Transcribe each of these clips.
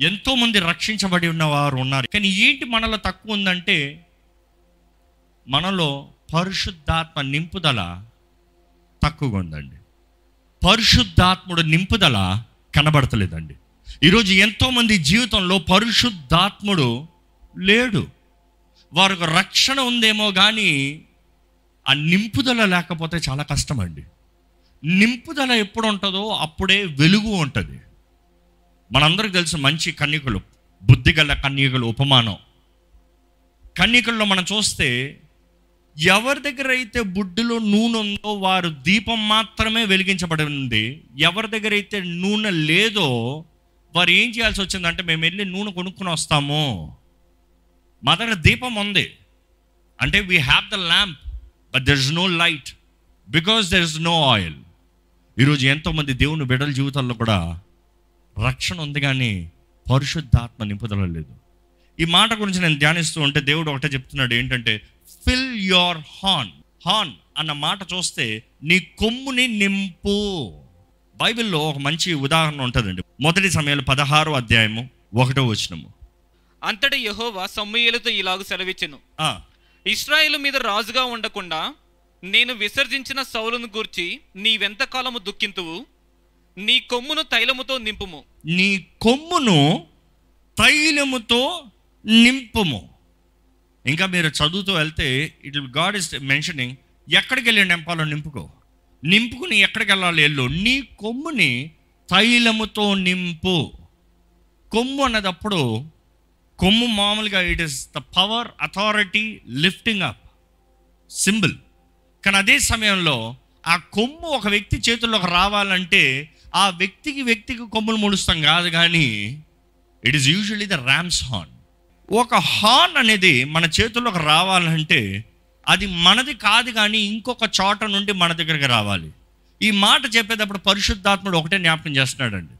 ఎంతోమంది రక్షించబడి ఉన్నవారు ఉన్నారు. కానీ ఏంటి మనలో తక్కువ ఉందంటే మనలో పరిశుద్ధాత్మ నింపుదల తక్కువగా ఉందండి. పరిశుద్ధాత్ముడు నింపుదల కనబడతలేదండి. ఈరోజు ఎంతోమంది జీవితంలో పరిశుద్ధాత్ముడు లేడు. వారికి రక్షణ ఉందేమో కానీ ఆ నింపుదల లేకపోతే చాలా కష్టం అండి నింపుదల ఎప్పుడు ఉంటుందో అప్పుడే వెలుగు ఉంటుంది. మనందరికి తెలుసు మంచి కన్యకులు బుద్ధిగల కన్యకులు ఉపమానం. కన్యకుల్లో మనం చూస్తే ఎవరి దగ్గర అయితే బుడ్డిలో నూనె ఉందో వారు దీపం మాత్రమే వెలిగించబడి ఉంది ఎవరి దగ్గర అయితే నూనె లేదో వారు ఏం చేయాల్సి వచ్చిందంటే మేము వెళ్ళి నూనె కొనుక్కుని వస్తాము. మా దగ్గర దీపం ఉంది. అంటే we have the lamp but there is no light because there is no oil ఈరోజు ఎంతోమంది దేవుని బిడ్డల జీవితాల్లో కూడా రక్షణ ఉంది కానీ పరిశుద్ధాత్మ నింపుదల లేదు ఈ మాట గురించి నేను ధ్యానిస్తూ ఉంటే దేవుడు ఒకటే చెప్తున్నాడు ఏంటంటే ఫిల్ యోర్ హార్న్ హార్న్ అన్న మాట చూస్తే నీ కొమ్ముని నింపు. బైబిల్లో ఒక మంచి ఉదాహరణ ఉంటుందండి. మొదటి సమయాలు పదహారు అధ్యాయము ఒకటో వచనము. అంతటి యెహోవా సమూయేలుతో ఇలాగు సెలవిచ్చెను. ఇస్రాయేలు మీద రాజుగా ఉండకుండా నేను విసర్జించిన సౌలును గూర్చి నీవెంతకాలము దుఃఖింతువు? నీ కొమ్మును తైలముతో నింపుము. నీ కొమ్మును తైలముతో నింపుము. ఇంకా మీరు చదువుతూ వెళ్తే ఇట్ గాడ్ ఇస్ మెన్షనింగ్ ఎక్కడికి వెళ్ళి నింపాలో నింపుకో. నింపుకుని ఎక్కడికి వెళ్ళాలి వెళ్ళు. నీ కొమ్ముని తైలముతో నింపు. కొమ్ము అన్నదప్పుడు కొమ్ము మామూలుగా it is the power authority lifting up symbol కానీ అదే సమయంలో ఆ కొమ్ము ఒక వ్యక్తి చేతుల్లోకి రావాలంటే ఆ వ్యక్తికి వ్యక్తికి కొమ్ములు ముడుస్తాం కాదు కానీ it is usually the ram's horn ఒక హార్న్ అనేది మన చేతుల్లోకి రావాలంటే అది మనది కాదు కానీ ఇంకొక చోట నుండి మన దగ్గరికి రావాలి. ఈ మాట చెప్పేటప్పుడు పరిశుద్ధాత్ముడు ఒకటే జ్ఞాపకం చేస్తున్నాడండి.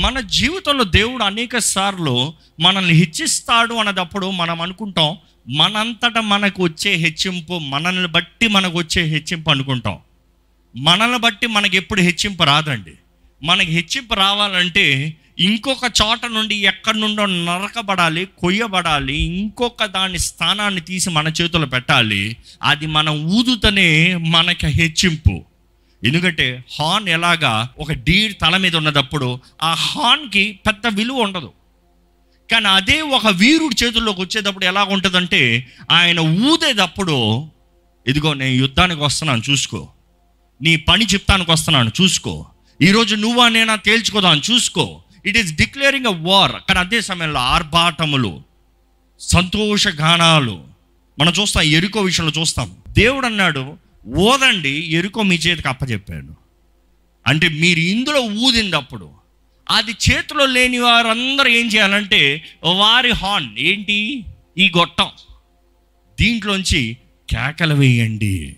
మన జీవితంలో దేవుడు అనేక సార్లు మనల్ని హెచ్చిస్తాడు అన్నదప్పుడు మనం అనుకుంటాం మనంతట మనకు వచ్చే హెచ్చింపు మనల్ని బట్టి మనకు వచ్చే హెచ్చింపు అనుకుంటాం. మనల్ని బట్టి మనకి ఎప్పుడు హెచ్చింపు రాదండి. మనకి హెచ్చింపు రావాలంటే ఇంకొక చోట నుండి ఎక్కడి నుండో నరకబడాలి కొయ్యబడాలి ఇంకొక దాని స్థానాన్ని తీసి మన చేతుల్లో పెట్టాలి. అది మనం ఊదుతనే మనకి హెచ్చింపు. ఎందుకంటే హార్న్ ఎలాగా ఒక డీర్ తల మీద ఉన్నదప్పుడు ఆ హార్న్కి పెద్ద విలువ ఉండదు. కానీ అదే ఒక వీరుడి చేతుల్లోకి వచ్చేటప్పుడు ఎలా ఉంటుందంటే ఆయన ఊదేటప్పుడు ఇదిగో నేను యుద్ధానికి వస్తున్నాను చూసుకో. నీ పని చెప్తానికి వస్తున్నాను చూసుకో. ఈరోజు నువ్వా నేనా తేల్చుకోదాం చూసుకో. It is declaring a war కానీ అదే సమయంలో ఆర్భాటములు సంతోషగానాలు. మనం చూస్తాం ఎరుకో విషయంలో చూస్తాం. దేవుడు అన్నాడు ఓదండి ఎరుకో మీ చేతికి అప్పచెప్పాడు అంటే మీరు ఇందులో ఊదినప్పుడు అది చేతిలో లేని వారందరూ ఏం చేయాలంటే వారి హార్న్ ఏంటి? ఈ గొట్టం. దీంట్లోంచి కేకలు వేయండి.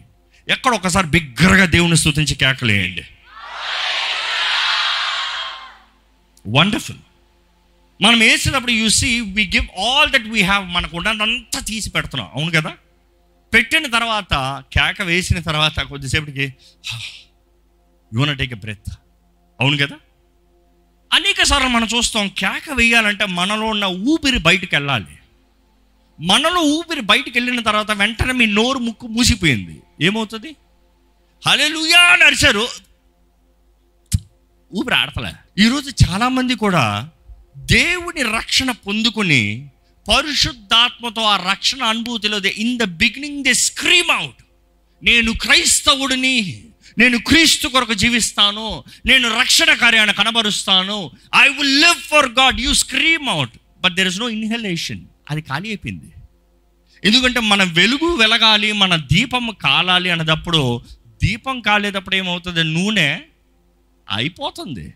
ఎక్కడ ఒకసారి బిగ్గరగా దేవుని స్థుతించి కేకలు వేయండి. వండర్ఫుల్ మనం వేసినప్పుడు you see we give all that we have మనకు ఉన్నదంతా తీసి పెడుతున్నాం. అవును కదా? పెట్టిన తర్వాత కేక వేసిన తర్వాత కొద్దిసేపటికి యూన టేక్ ఎ బ్రెత్ అవును కదా? అనేక సార్లు మనం చూస్తాం కేక వేయాలంటే మనలో ఉన్న ఊపిరి బయటికి వెళ్ళాలి. మనలో ఊపిరి బయటికి వెళ్ళిన తర్వాత వెంటనే మీ నోరు ముక్కు మూసిపోయింది. ఏమవుతుంది? హలెలుయా అని నడిచారు ఊపిరి ఆడతలే. ఈరోజు చాలామంది కూడా దేవుని రక్షణ పొందుకొని పరిశుద్ధాత్మతో ఆ రక్షణ అనుభూతిలో in the beginning they scream out నేను క్రైస్తవుడిని నేను క్రీస్తు కొరకు జీవిస్తాను నేను రక్షణ కార్యాన్ని కనబరుస్తాను I will live for God you scream out but there is no inhalation అది ఖాళీ అయిపోయింది. ఎందుకంటే మన వెలుగు వెలగాలి మన దీపం కాలాలి అన్నదప్పుడు దీపం కాలేటప్పుడు ఏమవుతుంది? నూనె అయిపోతుంది.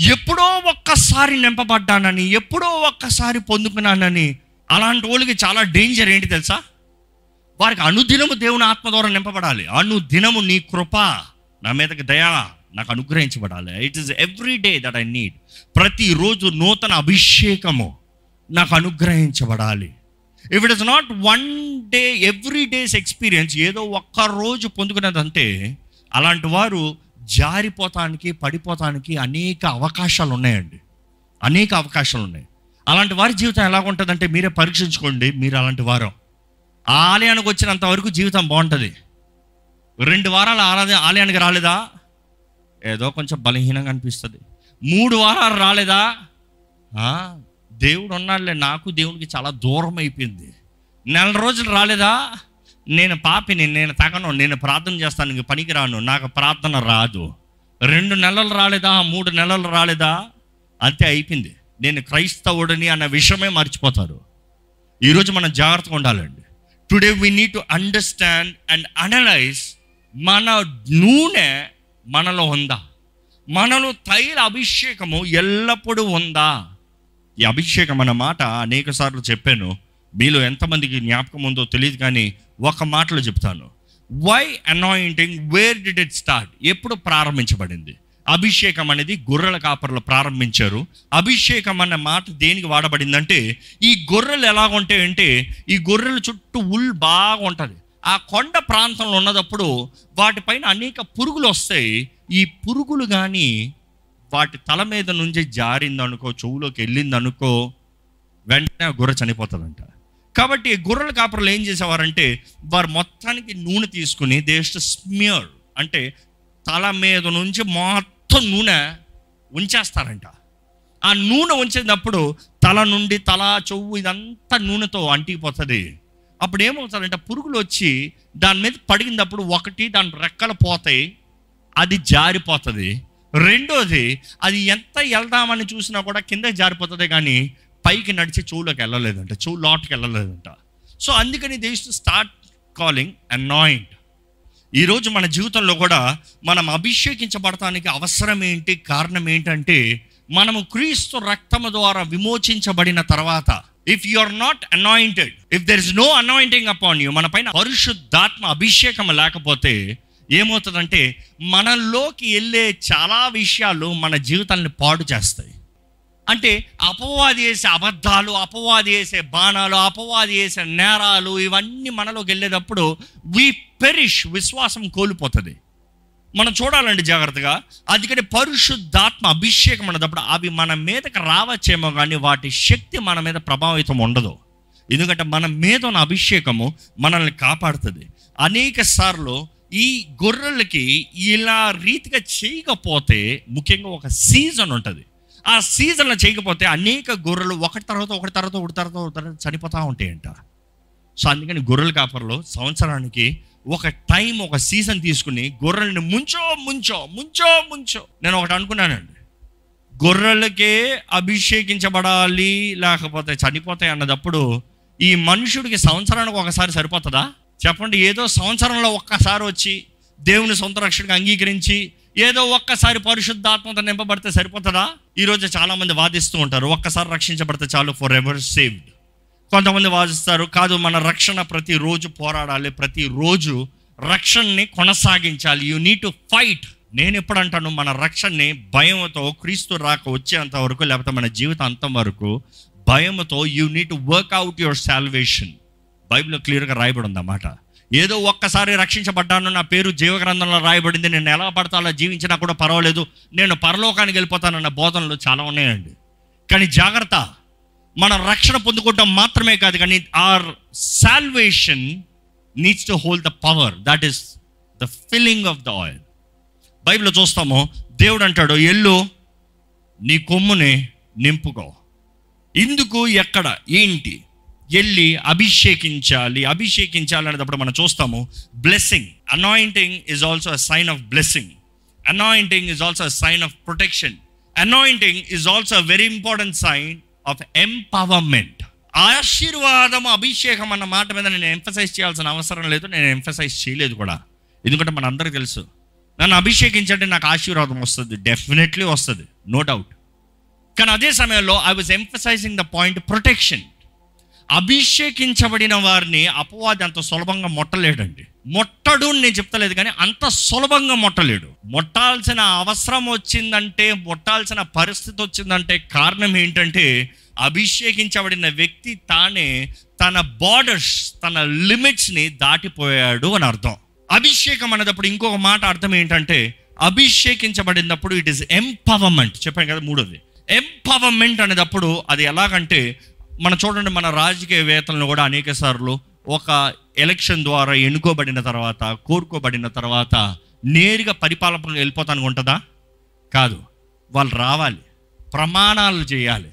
ఎప్పుడో ఒక్కసారి నింపబడ్డానని ఎప్పుడో ఒక్కసారి పొందుకున్నానని అలాంటి వాళ్ళకి చాలా డేంజర్ ఏంటి తెలుసా? వారికి అనుదినము దేవుని ఆత్మ ద్వారా నింపబడాలి. అనుదినము నీ కృప నా మీదకి దయా నాకు అనుగ్రహించబడాలి. It is every day that I need ప్రతిరోజు నూతన అభిషేకము నాకు అనుగ్రహించబడాలి. If it is not one day every days experience ఏదో ఒక్క రోజు పొందుకున్నదంటే అలాంటి వారు జారిపోతానికి పడిపోతానికి అనేక అవకాశాలు ఉన్నాయండి అనేక అవకాశాలు ఉన్నాయి అలాంటి వారి జీవితం ఎలా ఉంటుందంటే మీరే పరీక్షించుకోండి మీరు అలాంటి వారం. ఆ ఆలయానికి వచ్చినంత వరకు జీవితం బాగుంటుంది. రెండు వారాలు ఆరాధన ఆలయానికి రాలేదా? ఏదో కొంచెం బలహీనంగా అనిపిస్తుంది. మూడు వారాలు రాలేదా? దేవుడు ఉన్నాడులే నాకు దేవుడికి చాలా దూరం అయిపోయింది నెల రోజులు రాలేదా? నేను పాపిని నేను తగను నేను ప్రార్థన చేస్తాను ఇంక పనికిరాను. నాకు ప్రార్థన రాదు. రెండు నెలలు రాలేదా? మూడు నెలలు రాలేదా? అంతే అయిపోయింది. నేను క్రైస్తవుడిని అన్న విషయమే మర్చిపోతారు. ఈరోజు మనం జాగ్రత్తగా ఉండాలండి. Today we need to understand and analyse మన నూనె మనలో ఉందా? మనలో తైల అభిషేకము ఎల్లప్పుడూ ఉందా? ఈ అభిషేకం అన్న మాట అనేక సార్లు చెప్పాను. మీలో ఎంతమందికి జ్ఞాపకం ఉందో తెలియదు కానీ ఒక మాటలో చెప్తాను. Why anointing where did it start ఎప్పుడు ప్రారంభించబడింది? అభిషేకం అనేది గొర్రెల కాపర్లు ప్రారంభించారు. అభిషేకం అన్న మాట దేనికి వాడబడిందంటే ఈ గొర్రెలు ఎలా ఉంటాయంటే ఈ గొర్రెల చుట్టూ ఉల్ బాగా ఉంటుంది. ఆ కొండ ప్రాంతంలో ఉన్నదప్పుడు వాటిపైన అనేక పురుగులు వస్తాయి. ఈ పురుగులు కానీ వాటి తల మీద నుంచి జారిందనుకో చెవులోకి వెళ్ళిందనుకో వెంటనే ఆ గొర్రె చనిపోతుందంట. కాబట్టి గొర్రెల కాపరులు ఏం చేసేవారంటే వారు మొత్తానికి నూనె తీసుకుని దేశ స్మియర్ అంటే తల మీద నుంచి మొత్తం నూనె ఉంచేస్తారంట. ఆ నూనె ఉంచేటప్పుడు తల నుండి తల చెవు ఇదంతా నూనెతో అంటికిపోతుంది అప్పుడు ఏమవుతారంటే పురుగులు వచ్చి దాని మీద పడినప్పుడు ఒకటి దాని రెక్కలు పోతాయి అది జారిపోతుంది. రెండోది అది ఎంత వెళ్దామని చూసినా కూడా కింద జారిపోతుంది కానీ పైకి నడిచి చెవులోకి వెళ్ళలేదంట చెవు లోటుకి వెళ్ళలేదంట. సో అందుకని they to start calling anoint. ఈరోజు మన జీవితంలో కూడా మనం అభిషేకించబడటానికి అవసరం ఏంటి కారణం ఏంటంటే మనము క్రీస్తు రక్తము ద్వారా విమోచించబడిన తర్వాత if you are not anointed if there is no anointing upon you మన పైన పరిశుద్ధాత్మ అభిషేకం లేకపోతే ఏమవుతుందంటే మనలోకి వెళ్ళే చాలా విషయాలు మన జీవితాన్ని పాడు చేస్తాయి. అంటే అపవాది చేసే అబద్ధాలు అపవాది చేసే బాణాలు అపవాది చేసే నేరాలు ఇవన్నీ మనలోకి వెళ్ళేటప్పుడు వి పెరిష్ విశ్వాసం కోల్పోతుంది. మనం చూడాలండి జాగ్రత్తగా. అందుకని పరిశుద్ధాత్మ అభిషేకం అన్నప్పుడు అవి మన మీదకి రావచ్చేమో కానీ వాటి శక్తి మన మీద ప్రభావితం ఉండదు. ఎందుకంటే మన మీద ఉన్న అభిషేకము మనల్ని కాపాడుతుంది. అనేక సార్లు ఈ గొర్రెలకి ఇలా రీతిగా చేయకపోతే ముఖ్యంగా ఒక సీజన్ ఉంటుంది. ఆ సీజన్లో చేయకపోతే అనేక గొర్రెలు ఒకటి తర్వాత ఒకటి తర్వాత ఒకటి తర్వాత ఒకటి తర్వాత చనిపోతూ ఉంటాయంట. సో అందుకని గొర్రెల కాపర్లో సంవత్సరానికి ఒక టైం ఒక సీజన్ తీసుకుని గొర్రెల్ని ముంచో ముంచో ముంచో ముంచో. నేను ఒకటి అనుకున్నానండి. గొర్రెలకే అభిషేకించబడాలి లేకపోతే చనిపోతాయి అన్నదప్పుడు ఈ మనుషుడికి సంవత్సరానికి ఒకసారి సరిపోతుందా? చెప్పండి. ఏదో సంవత్సరంలో ఒక్కసారి వచ్చి దేవుని సొంత రక్షణకు అంగీకరించి ఏదో ఒక్కసారి పరిశుద్ధాత్మత నింపబడితే సరిపోతుందా? ఈరోజు చాలామంది వాదిస్తూ ఉంటారు ఒక్కసారి రక్షించబడితే చాలు ఫర్ ఎవర్ సేవ్డ్ కొంతమంది వాదిస్తారు కాదు మన రక్షణ ప్రతిరోజు పోరాడాలి ప్రతిరోజు రక్షణని కొనసాగించాలి. యూ నీడ్ టు ఫైట్ నేను ఎప్పుడు అంటాను మన రక్షణని భయంతో క్రీస్తు రాక వచ్చేంత వరకు లేకపోతే మన జీవితాంతం వరకు భయంతో you need to work out your salvation బైబిల్లో క్లియర్గా రాయబడి ఉందన్నమాట ఏదో ఒక్కసారి రక్షించబడ్డాను నా పేరు జీవగ్రంథంలో రాయబడింది నేను ఎలా పడతా అలా జీవించినా కూడా పర్వాలేదు నేను పరలోకానికి వెళ్ళిపోతానన్న బోధనలు చాలా ఉన్నాయండి. కానీ జాగ్రత్త మన రక్షణ పొందుకోవటం మాత్రమే కాదు కానీ our salvation needs to hold the power that is the filling of the oil బైబిల్లో చూస్తాము దేవుడు అంటాడు ఎల్లు నీ కొమ్ముని నింపుకో. ఇందుకు ఎక్కడ ఏంటి? వెళ్ళి అభిషేకించాలి. అభిషేకించాలి అనేటప్పుడు మనం చూస్తాము blessing anointing is also a sign of blessing anointing is also a sign of protection anointing is also a very important sign of empowerment ఆశీర్వాదం అభిషేకం అన్న మాట మీద నేను ఎంఫసైజ్ చేయాల్సిన అవసరం లేదు నేను ఎంఫసైజ్ చేయలేదు కూడా. ఎందుకంటే మన అందరికీ తెలుసు. నన్ను అభిషేకించంటే నాకు ఆశీర్వాదం వస్తుంది. డెఫినెట్లీ వస్తుంది. నో డౌట్ కానీ అదే సమయంలో I was emphasising the point protection అభిషేకించబడిన వారిని అపవాది అంత సులభంగా మొట్టలేడండి. మొట్టడు నేను చెప్తలేదు కానీ అంత సులభంగా మొట్టలేడు. మొట్టాల్సిన అవసరం వచ్చిందంటే మొట్టాల్సిన పరిస్థితి వచ్చిందంటే కారణం ఏంటంటే అభిషేకించబడిన వ్యక్తి తానే తన బార్డర్స్ తన లిమిట్స్ని దాటిపోయాడు అని అర్థం. అభిషేకం అనేటప్పుడు ఇంకొక మాట అర్థం ఏంటంటే అభిషేకించబడినప్పుడు ఇట్ ఈస్ ఎంపవర్మెంట్ చెప్పాను కదా మూడోది. ఎంపవర్మెంట్ అనేటప్పుడు అది ఎలాగంటే మన చూడండి మన రాజకీయవేత్తలను కూడా అనేక సార్లు ఒక ఎలక్షన్ ద్వారా ఎన్నుకోబడిన తర్వాత కోరుకోబడిన తర్వాత నేరుగా పరిపాలనకు వెళ్ళిపోతానికి ఉంటుందా? కాదు. వాళ్ళు రావాలి. ప్రమాణాలు చేయాలి.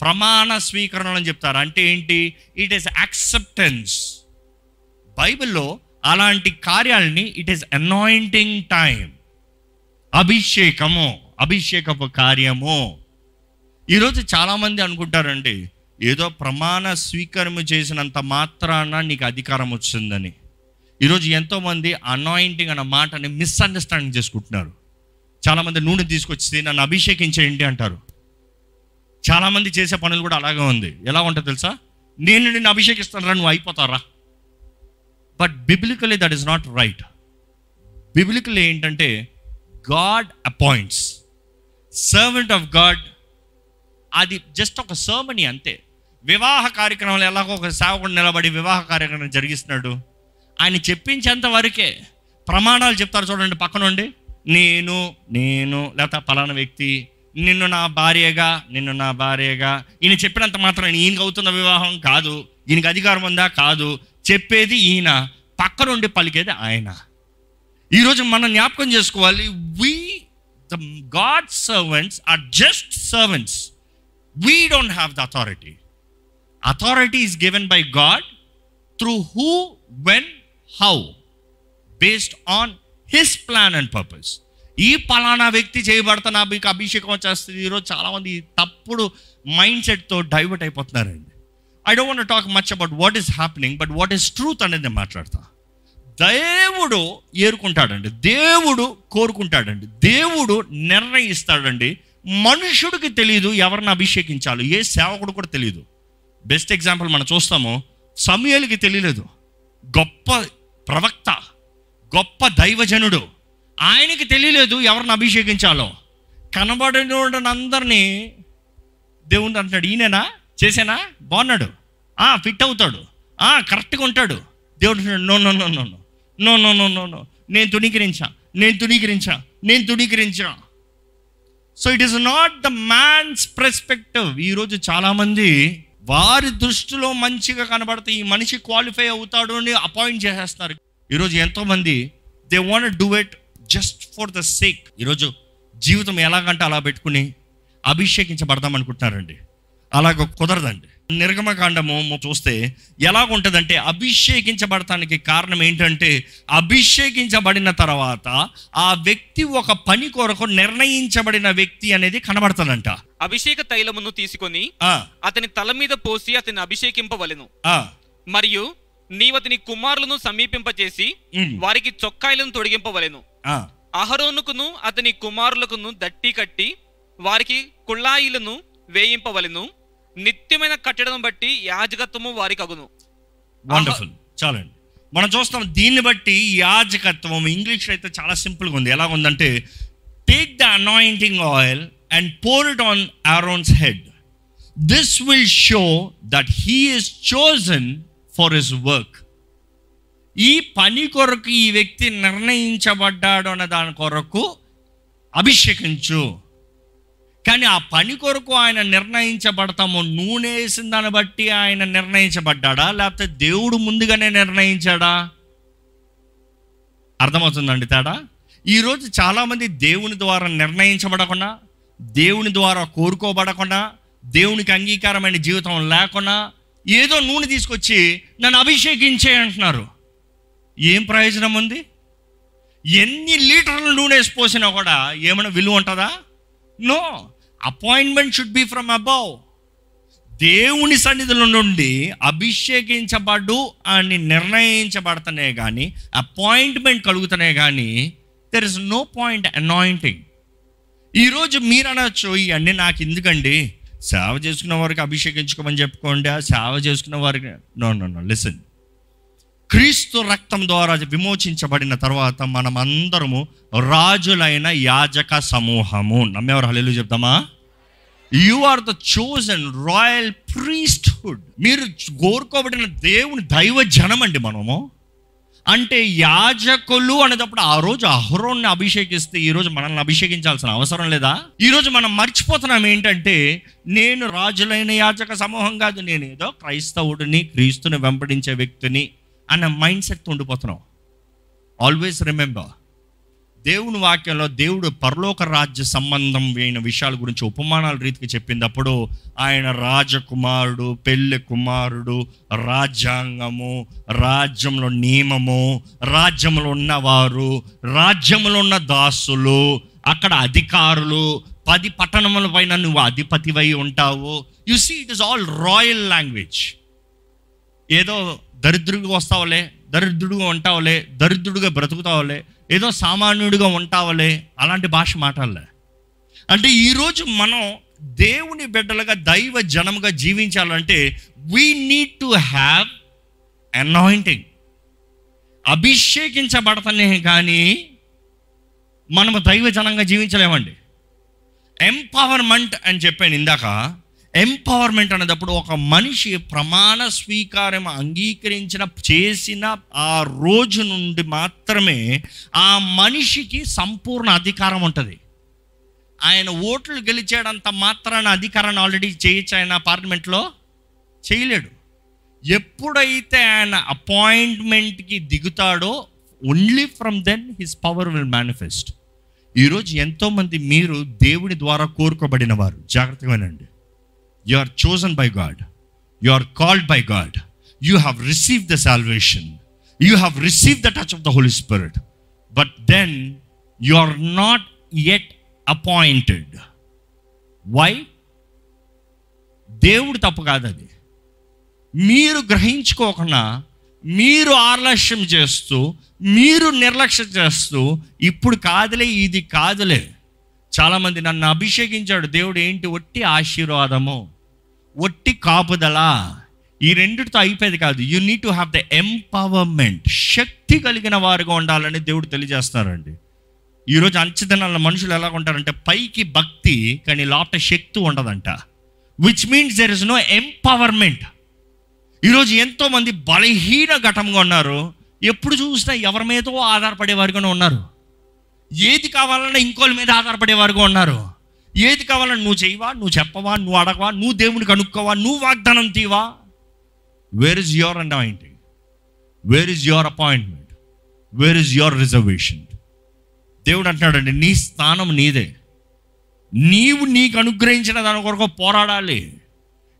ప్రమాణ స్వీకరణ అని చెప్తారు. అంటే ఏంటి? ఇట్ ఈస్ యాక్సెప్టెన్స్ బైబిల్లో అలాంటి కార్యాలని ఇట్ ఈస్ అనాయింటింగ్ టైం అభిషేకము. అభిషేకపు కార్యము. ఈరోజు చాలామంది అనుకుంటారండి ఏదో ప్రమాణ స్వీకారము చేసినంత మాత్రాన నీకు అధికారం వచ్చిందని. ఈరోజు ఎంతోమంది అనాయింటింగ్ అన్న మాటని మిస్అండర్స్టాండింగ్ చేసుకుంటున్నారు. చాలామంది నూనె తీసుకొచ్చి నన్ను అభిషేకించేయండి అంటారు. చాలామంది చేసే పనులు కూడా అలాగే ఉంది. ఎలా ఉంటుంది తెలుసా? నేను నిన్ను అభిషేకిస్తాను నువ్వు అయిపోతారా but biblically that is not right biblically ఏంటంటే God appoints servant of God అది జస్ట్ ఒక సర్మనీ అంతే. వివాహ కార్యక్రమాలు ఎలాగో ఒక సేవకుడు నిలబడి వివాహ కార్యక్రమం జరిగిస్తున్నాడు. ఆయన చెప్పించేంత వరకే ప్రమాణాలు చెప్తారు చూడండి పక్కనుండి నేను నేను లేకపోతే పలానా వ్యక్తి నిన్ను నా భార్యగా నిన్ను నా భార్యగా ఈయన చెప్పినంత మాత్రం ఈయనకి అవుతున్న వివాహం కాదు. ఈయనకి అధికారం ఉందా? కాదు. చెప్పేది ఈయన పక్కనుండి పలికేది ఆయన. ఈరోజు మనం జ్ఞాపకం చేసుకోవాలి we the God servants are just servants we don't have the authority authority is given by God through who when how based on his plan and purpose ఈ పలానా వ్యక్తి చేయబడుతున్న మీకు అభిషేకం వచ్చేస్తుంది. ఈరోజు చాలామంది తప్పుడు మైండ్ సెట్తో divert అయిపోతున్నారండి. I don't want talk much about what is happening but what is truth అనేది నేను మాట్లాడతా. దేవుడు ఏరుకుంటాడండి. దేవుడు కోరుకుంటాడండి. దేవుడు నిర్ణయిస్తాడండి. మనుషుడికి తెలియదు ఎవరిని అభిషేకించాలి. ఏ సేవకుడు కూడా తెలియదు బెస్ట్ ఎగ్జాంపుల్ మనం చూస్తాము. సమయాలకి తెలియలేదు. గొప్ప ప్రవక్త గొప్ప దైవజనుడు. ఆయనకి తెలియలేదు ఎవరిని అభిషేకించాలో. కనబడిన అందరినీ దేవుడు అంటున్నాడు ఈయననా? చేసేనా బాగున్నాడు. ఆ ఫిట్ అవుతాడు. ఆ కరెక్ట్గా ఉంటాడు. దేవుడు no no no no no. No no no no no. నేను తుణీకరించా. నేను తుణీకరించా. నేను తుణీకరించా. So it is not the man's perspective ఈరోజు చాలామంది వారి దృష్టిలో మంచిగా కనబడితే ఈ మనిషి క్వాలిఫై అవుతాడు అని అపాయింట్ చేసేస్తున్నారు ఈరోజు ఎంతోమంది they want do it just for the sake ఈరోజు జీవితం ఎలాగంటే అలా పెట్టుకుని అభిషేకించబడదాం అనుకుంటున్నారండి. అలాగ కుదరదండి. నిర్గమకాండము చూస్తే ఎలాగుంటుందంటే అభిషేకించబడటానికి కారణం ఏంటంటే అభిషేకించబడిన తర్వాత ఆ వ్యక్తి ఒక పని కొరకు నిర్ణయించబడిన వ్యక్తి అనేది కనబడతాడంట. అభిషేక తైలమును తీసుకొని అతని తల మీద పోసి అతని అభిషేకింపవలెను. మరియు నీవు అతని కుమారులను సమీపింపచేసి వారికి చొక్కాయలను తొడిగింపవలెను. అహరోనుకును అతని కుమారులకును దట్టి కట్టి వారికి కుళ్ళాయిలను వేయింపవలెను. నిత్యమైన కట్టడం బట్టి యాజకత్వము వారికి అగును. వండర్ఫుల్ చాలండి. మనం చూస్తాం దీన్ని బట్టి యాజకత్వం ఇంగ్లీష్ అయితే చాలా సింపుల్గా ఉంది. ఎలా ఉందంటే take the anointing oil and pour it on Aaron's head this will show that he is chosen for his work ఈ పని కొరకు ఈ వ్యక్తి నిర్ణయించబడ్డాడు అన్న దాని కొరకు అభిషేకించు. కానీ ఆ పని కొరకు ఆయన నిర్ణయించబడతాము నూనె వేసిన దాన్ని బట్టి ఆయన నిర్ణయించబడ్డాడా? లేకపోతే దేవుడు ముందుగానే నిర్ణయించాడా? అర్థమవుతుందండి తేడా? ఈరోజు చాలామంది దేవుని ద్వారా నిర్ణయించబడకుండా దేవుని ద్వారా కోరుకోబడకుండా దేవునికి అంగీకారమైన జీవితం లేకుండా ఏదో నూనె తీసుకొచ్చి నన్ను అభిషేకించే అంటున్నారు. ఏం ప్రయోజనం ఉంది? ఎన్ని లీటర్ల నూనె వేసి పోసినా కూడా ఏమైనా విలువ ఉంటుందా? No appointment should be from above దేవుని సన్నిధిలో నుండి అభిషేకించబడు అని నిర్ణయించబడతనే కానీ అపాయింట్మెంట్ కలుగుతనే కానీ there is no point anointing ఈరోజు మీరు అనొచ్చు ఇవన్నీ నాకు ఎందుకండి? సేవ చేసుకున్న వారికి అభిషేకించుకోమని చెప్పుకోండి ఆ సేవ చేసుకున్న వారికి నో నో నో లిసన్ క్రీస్తు రక్తం ద్వారా విమోచించబడిన తర్వాత మనం అందరము రాజులైన యాజక సమూహము. నమ్మేవారు హల్లు చెప్తామా? You are the chosen royal priesthood మీరు కోరుకోబడిన దేవుని దైవ జనం అండి మనము. అంటే యాజకులు అనేటప్పుడు ఆ రోజు అహరోన్ని అభిషేకిస్తే ఈరోజు మనల్ని అభిషేకించాల్సిన అవసరం లేదా? ఈరోజు మనం మర్చిపోతున్నాం ఏంటంటే నేను రాజులైన యాజక సమూహం కాదు నేను ఏదో క్రైస్తవుడిని క్రీస్తుని వెంపడించే వ్యక్తిని అన్న మైండ్ సెట్తో ఉండిపోతున్నాం. ఆల్వేస్ రిమెంబర్ దేవుని వాక్యంలో దేవుడు పరలోక రాజ్య సంబంధం అయిన విషయాల గురించి ఉపమానాల రీతికి చెప్పినప్పుడు ఆయన రాజకుమారుడు పెళ్ళి కుమారుడు రాజ్యాంగము రాజ్యంలో నియమము రాజ్యంలో ఉన్నవారు రాజ్యంలో ఉన్న దాసులు అక్కడ అధికారులు పది పట్టణముల పైన నువ్వు అధిపతివై ఉంటావు. You see it is all royal language ఏదో దరిద్రుడిగా వస్తావులే దరిద్రుడిగా ఉంటావులే దరిద్రుడిగా బ్రతుకుతావులే ఏదో సామాన్యుడిగా ఉంటావులే అలాంటి భాష మాట్లాడలే. అంటే ఈరోజు మనం దేవుని బిడ్డలుగా దైవ జనముగా జీవించాలంటే we need to have anointing అభిషేకించబడతనే కానీ మనము దైవ జనంగా జీవించలేమండి. ఎంపవర్మెంట్ అని చెప్పాను ఇందాక. ఎంపవర్మెంట్ అనేటప్పుడు ఒక మనిషి ప్రమాణ స్వీకారం అంగీకరించిన చేసిన ఆ రోజు నుండి మాత్రమే ఆ మనిషికి సంపూర్ణ అధికారం ఉంటుంది. ఆయన ఓట్లు గెలిచేడంత మాత్రాన అధికారాన్ని ఆల్రెడీ చేయొచ్చు ఆయన పార్లమెంట్లో చేయలేడు. ఎప్పుడైతే ఆయన అపాయింట్మెంట్కి దిగుతాడో only from then his power will manifest ఈరోజు ఎంతోమంది మీరు దేవుని ద్వారా కోరుకోబడిన వారు. జాగ్రత్తగా వినండి. You are chosen by God you are called by God you have receive the salvation you have receive the touch of the Holy Spirit but then you are not at appointed why దేవుడు తప్పు కాదు అది. మీరు గ్రహించుకోకుండా మీరు ఆలస్యం చేస్తూ మీరు నిర్లక్ష్యం చేస్తూ ఇప్పుడు కాదులే ఇది కాదులే. చాలామంది నన్ను అభిషేకించాడు. దేవుడు ఏంటి? ఒట్టి ఆశీర్వాదము ఒట్టి కాపుదల. ఈ రెండిటితో అయిపోయేది కాదు. You need to have the empowerment శక్తి కలిగిన వారుగా ఉండాలని దేవుడు తెలియజేస్తారండి. ఈరోజు అంచదనాల మనుషులు ఎలా ఉంటారంటే పైకి భక్తి కానీ లోపల శక్తి ఉండదంట. Which means there is no empowerment ఈరోజు ఎంతోమంది బలహీన ఘటంగా ఉన్నారు. ఎప్పుడు చూసినా ఎవరి మీదో ఆధారపడేవారుగానే ఉన్నారు. ఏది కావాలన్నా ఇంకోళ్ళ మీద ఆధారపడేవారుగా ఉన్నారు. ఏది కావాలన్నా నువ్వు చేయవా నువ్వు చెప్పవా నువ్వు అడగవా నువ్వు దేవుని కనుక్కోవా నువ్వు వాగ్దానం తీవా where is your anointing where is your appointment where is your reservation దేవుడు అంటున్నాడండి నీ స్థానం నీదే. నీవు నీకు అనుగ్రహించిన దాని కొరకు పోరాడాలి.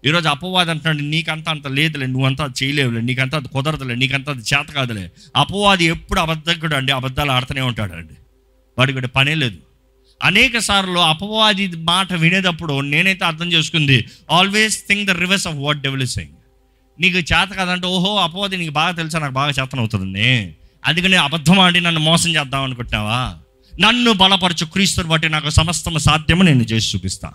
ఈరోజు అపవాది అంటున్నాడు నీకంతా అంత లేదులే నువ్వంతా చేయలేవులే నీకంతా అది కుదరదులే నీకంతా అది చేత కాదులే. అపవాది ఎప్పుడు అబద్ధకుడు అండి అబద్ధాలు ఆడుతూనే ఉంటాడు అండి వాడికి వాడి పనే లేదు. అనేక సార్లు అపవాది మాట వినేటప్పుడు నేనైతే అర్థం చేసుకుంది always think the reverse of what devil saying నీకు చేత కదంటే ఓహో అపవాది నీకు బాగా తెలుసా నాకు బాగా చేతన అవుతుంది అందుకని అబద్ధం ఆడి నన్ను మోసం చేద్దాం అనుకుంటున్నావా? నన్ను బలపరచు క్రీస్తుని బట్టి నాకు సమస్తం సాధ్యము నేను చేసి చూపిస్తా.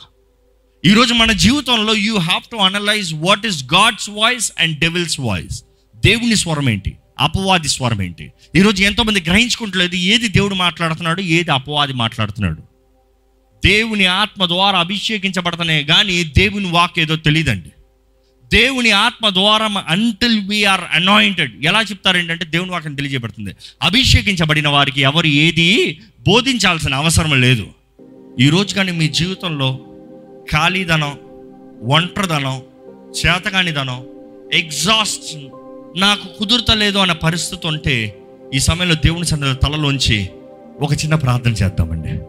ఈరోజు మన జీవితంలో you have to analyse what is God's voice and devil's voice దేవుని స్వరం ఏంటి? అపవాది స్వరం ఏంటి? ఈరోజు ఎంతోమంది గ్రహించుకుంటలేదు ఏది దేవుడు మాట్లాడుతున్నాడు ఏది అపవాది మాట్లాడుతున్నాడు. దేవుని ఆత్మ ద్వారా అభిషేకించబడతనే కానీ దేవుని వాక్ ఏదో తెలియదండి దేవుని ఆత్మ ద్వారా అంటిల్ వీఆర్ అనాయింటెడ్ ఎలా చెప్తారు ఏంటంటే దేవుని వాక్యం తెలియజేయబడుతుంది. అభిషేకించబడిన వారికి ఎవరు ఏది బోధించాల్సిన అవసరం లేదు. ఈరోజు కానీ మీ జీవితంలో ఖాళీదనం ఒంటరిదనం చేతకానిదనం ఎగ్జాస్ట్ నాకు కుదురుతలేదు అన్న పరిస్థితి ఉంటే ఈ సమయంలో దేవుని సన్నిధి తలలోంచి ఒక చిన్న ప్రార్థన చేద్దామండి.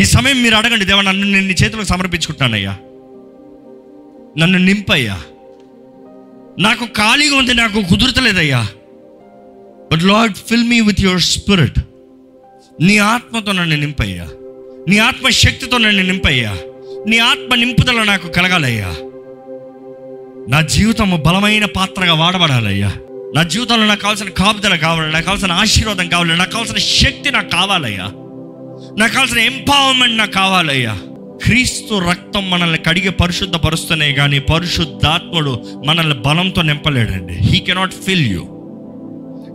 ఈ సమయం మీరు అడగండి దేవ నన్ను నేను నీ చేతులకు సమర్పించుకుంటానయ్యా నన్ను నింపయ్యా. నాకు ఖాళీగా ఉంది నాకు కుదురుతలేదయ్యా but Lord fill me with your spirit నీ ఆత్మతో నన్ను నింపయ్యా. నీ ఆత్మ శక్తితో నన్ను నింపయ్యా. నీ ఆత్మ నింపుదల నాకు కలగాలయ్యా. నా జీవితం బలమైన పాత్రగా వాడబడాలయ్యా. నా జీవితంలో నాకు కావాల్సిన కాపుదల కావాలి నాకు కావాల్సిన ఆశీర్వాదం కావాలి నాకు కావాల్సిన శక్తి నాకు కావాలయ్యా. నాకు కావాల్సిన ఎంపవర్మెంట్ నాకు కావాలయ్యా. క్రీస్తు రక్తం మనల్ని కడిగి పరిశుద్ధపరుస్తున్నాయి కానీ పరిశుద్ధాత్ముడు మనల్ని బలంతో నింపలేడండి. హీ కెనాట్ ఫిల్ యూ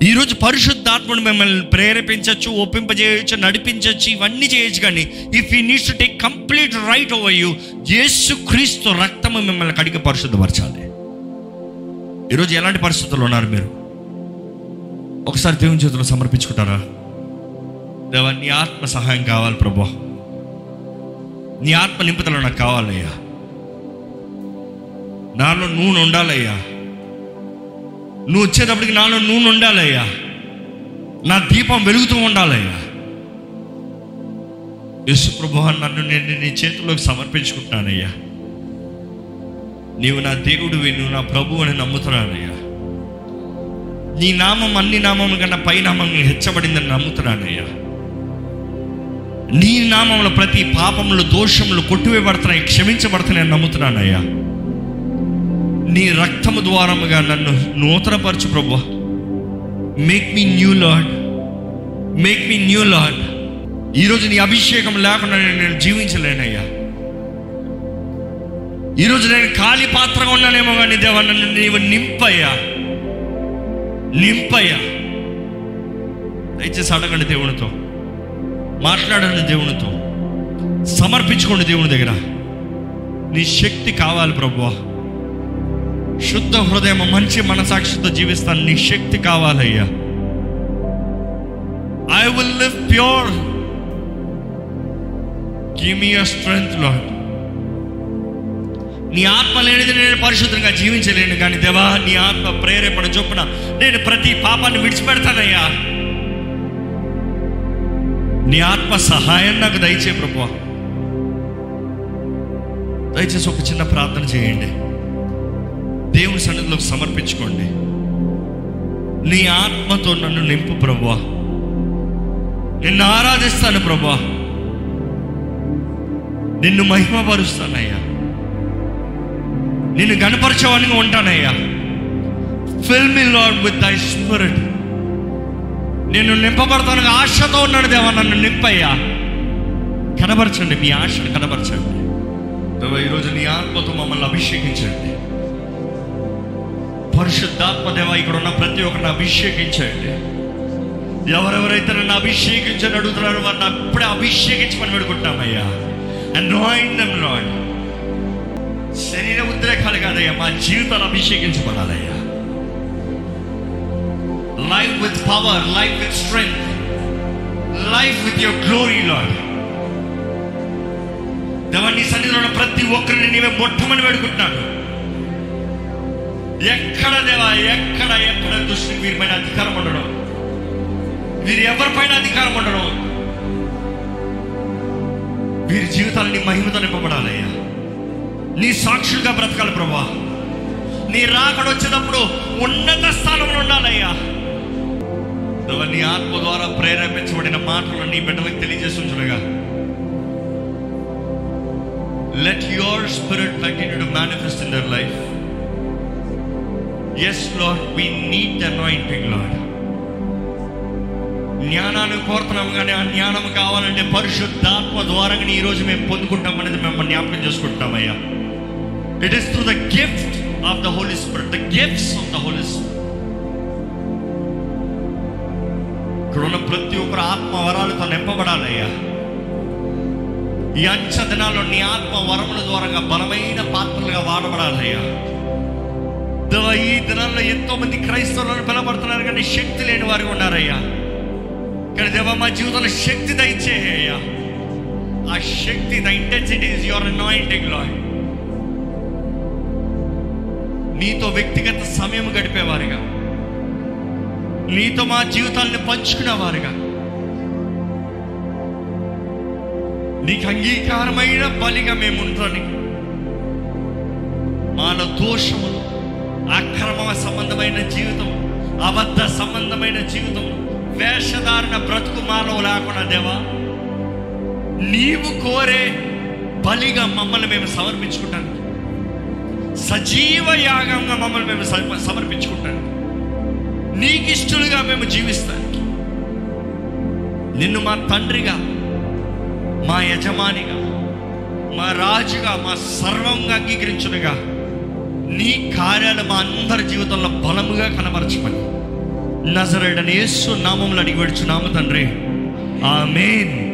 ఈరోజు పరిశుద్ధాత్మను మిమ్మల్ని ప్రేరేపించవచ్చు ఒప్పింపజేయచ్చు నడిపించవచ్చు ఇవన్నీ చేయొచ్చు కానీ if you needs to take complete right over you Yesu Kristu రక్తము మిమ్మల్ని కడిగి పరిశుద్ధపరచాలి. ఈరోజు ఎలాంటి పరిస్థితుల్లో ఉన్నారు మీరు? ఒకసారి దేవుని చేతులు సమర్పించుకుంటారా? దేవా నీ ఆత్మ సహాయం కావాలి ప్రభా. నీ ఆత్మ నింపుదల నాకు కావాలయ్యా. నాలో నూనె ఉండాలయ్యా. నువ్వు వచ్చేటప్పటికి నాలో నూనె ఉండాలయ్యా. నా దీపం వెలుగుతూ ఉండాలయ్యా. యేసు నన్ను నేను నీ చేతిలోకి సమర్పించుకుంటానయ్యా. నీవు నా దేవుడివి నువ్వు నా ప్రభు అని నమ్ముతున్నానయ్యా. నీ నామం అన్ని నామం కన్నా పై నామం హెచ్చబడిందని నమ్ముతున్నానయ్యా. నీ నామంలో ప్రతి పాపములు దోషములు కొట్టివేయబడుతున్నాయి క్షమించబడుతున్నాయని నమ్ముతున్నానయ్యా. నీ రక్తము ద్వారముగా నన్ను నూతనపరచు ప్రభు make me new Lord make me new Lord ఈరోజు నీ అభిషేకం లేకుండా నేను జీవించలేనయ్యా. ఈరోజు నేను ఖాళీ పాత్రగా ఉన్నానేమో కానీ దేవా నన్ను నీవు నింపయ్యా. నింపయ్యా. దయచేసి అడగండి దేవునితో. మాట్లాడండి దేవునితో. సమర్పించుకోండి దేవుని దగ్గర. నీ శక్తి కావాలి ప్రభువా. శుద్ధ హృదయం మంచి మనసాక్షితో జీవిస్తాను. నీ శక్తి కావాలయ్యా. I will live pure give me your strength Lord నీ ఆత్మ లేనిది నేను పరిశుద్ధంగా జీవించలేను కానీ దేవా నీ ఆత్మ ప్రేరేపణ చొప్పున నేను ప్రతి పాపాన్ని విడిచిపెడతానయ్యా. నీ ఆత్మ సహాయం నాకు దయచే ప్రభు దయచేసి ఒక చిన్న ప్రార్థన చేయండి. దేవుని సన్నిధిలో సమర్పించుకోండి. నీ ఆత్మతో నన్ను నింపు ప్రభా నిన్ను ఆరాధిస్తాను ప్రభా నిన్ను మహిమపరుస్తానయ్యా. నిన్ను గణపరచవానిగా ఉంటానయ్యా. Fill me Lord with thy spirit నేను నింపబడతాను ఆశతో ఉన్నాడు దేవా నన్ను నింపయ్యా. కనబరచండి మీ ఆశను కనబరచండి. ఈరోజు నీ ఆత్మతో మమ్మల్ని అభిషేకించండి. పరిశుద్ధాత్మ దేవ ఇక్కడ ఉన్న ప్రతి ఒక్కరిని అభిషేకించండి. ఎవరెవరైతే నన్ను అభిషేకించని అడుగుతున్నారో వారిని అప్పుడే అభిషేకించి మనం పెడుకుంటామయ్యా అనాయింట్ దెమ్ లార్డ్ శరీర ఉద్రేకాలు కాదయ్యా మా జీవితాలు అభిషేకించబడాలయ్యా. Life with power life with strength life with your glory Lord దేవా నీ సన్నిధిలో ఉన్న ప్రతి ఒక్కరిని నీవే మొట్టమని పెడుకుంటున్నాను ఎక్కడ దేవా ఎక్కడ ఎక్కడ దుష్టుని వీరి పైన అధికారం ఉండడం. వీరు ఎవరిపైన అధికారం ఉండడం? వీరి జీవితాలని మహిమతో నింపబడాలయ్యా. నీ సాక్షులుగా బ్రతకాలి ప్రభా నీ రాకడ వచ్చేటప్పుడు ఉన్నత స్థానంలో ఉండాలయ్యా. నీ ఆత్మ ద్వారా ప్రేరేపించబడిన మాటలు నీ బిడ్డలకు తెలియజేసి let your spirit continue to manifest in their life as Lord we need anointing Lord జ్ఞానాన్ని కోరుతున్నాం కానీ ఆ జ్ఞానం కావాలంటే పరిశుద్ధాత్మ ద్వారా ఈ రోజు మేము పొందుకుంటాం అనేది మేము జ్ఞాపకం చేసుకుంటామయ్యా. It is through the gift of the Holy Spirit the gifts of the Holy Spirit ఇక్కడ ఉన్న ప్రతి ఒక్కరు ఆత్మ వరాలతో నింపబడాలయ్యా. ఈ అంచ దినాల్లో నీ ఆత్మ వరముల ద్వారా బలమైన పాత్రలుగా వాడబడాలయ్యా. ఈ దినాల్లో ఎంతో మంది క్రైస్తవులను పిలబడుతున్నారు కానీ శక్తి లేని వారు ఉన్నారయ్యా. కానీ దేవ మా జీవితంలో శక్తి దయచేయ్యా ఆ శక్తి the intensity is your anointing Lord నీతో వ్యక్తిగత సమయం గడిపేవారుగా. నీతో మా జీవితాలను పంచుకునేవారుగా. నీకు అంగీకారమైన బలిగా మేము ఉంటానికి మాలో దోషములు అక్రమ సంబంధమైన జీవితం అబద్ధ సంబంధమైన జీవితం వేషధారణ బ్రతుకు మాలో లేకుండా దేవా నీవు కోరే బలిగా మమ్మల్ని మేము సమర్పించుకుంటాను సజీవ యాగంగా మమ్మల్ని మేము సమర్పించుకుంటాను నీకు మేము జీవిస్తానికి నిన్ను మా తండ్రిగా మా యజమానిగా మా రాజుగా మా సర్వంగా అంగీకరించునుగా. నీ కార్యాలు మా అందరి జీవితంలో బలముగా కనబరచమని. నజరేడని యేసు నామంలో అడిగి పెడుచున్నాము తండ్రి. ఆమెన్.